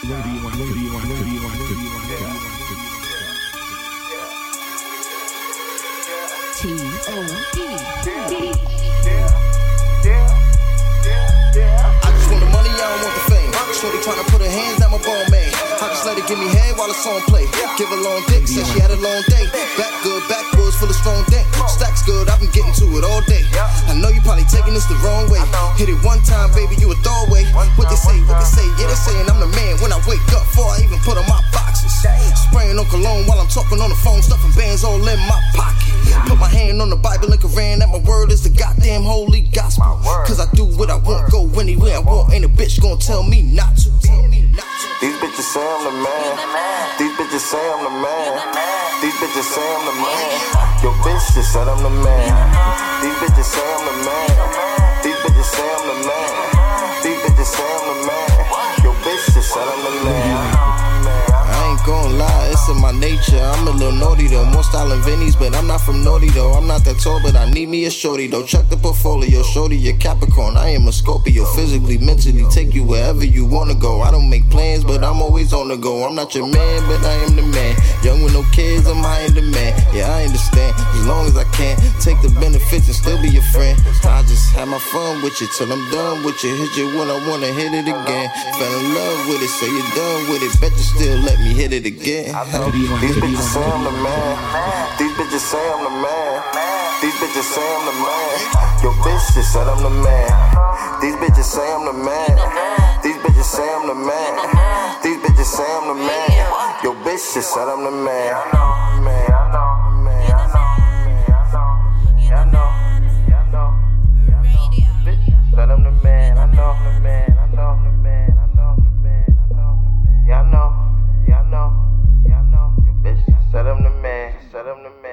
Where just want the money, I don't want the fame. Shorty tryna put her hands my man. I just let her give me head while the song play. Give a long dick, she had a long day. Back good, full of strong dank. Stacks good, I've been getting to it all day. I know you probably taking this the wrong way. Hit it one time, baby, you a throwaway. What they say, what they say, yeah, they saying while I'm talking on the phone, stuffing bands all in my pocket. Put my hand on the Bible and Koran, that my word is the goddamn holy gospel. Cause I do what I want, go anywhere I want, ain't a bitch gonna tell me not to. These bitches say I'm the man. These bitches say I'm the man. These bitches say I'm the man. Your bitch just said I'm the man. These bitches say I'm the man. These bitches say I'm the man. These bitches say I'm the man. Your bitch just said I'm the man. I ain't gonna lie that's in my nature. I'm a little naughty though, more style and Vinny's, but I'm not from naughty though. I'm not that tall, but I need me a shorty though. Check the portfolio, shorty, a Capricorn. I am a Scorpio, physically, mentally, take you wherever you wanna go. I don't make plans, but I'm always on the go. I'm not your man, but I am the man. Young with no kids, I'm high in demand. Yeah, I understand. As long as I can, take the benefits and still be your friend. I just have my fun with you till I'm done with you. Hit you when I wanna hit it again. Fell in love with it, so you're done with it. Bet you still let me hit it again. These bitches say I'm the man. These bitches say I'm the man. These bitches say I'm the man. Your bitch just said I'm the man. These bitches say I'm the man. These bitches say I'm the man. These bitches say I'm the man. Your bitch just said I'm the man. them to make.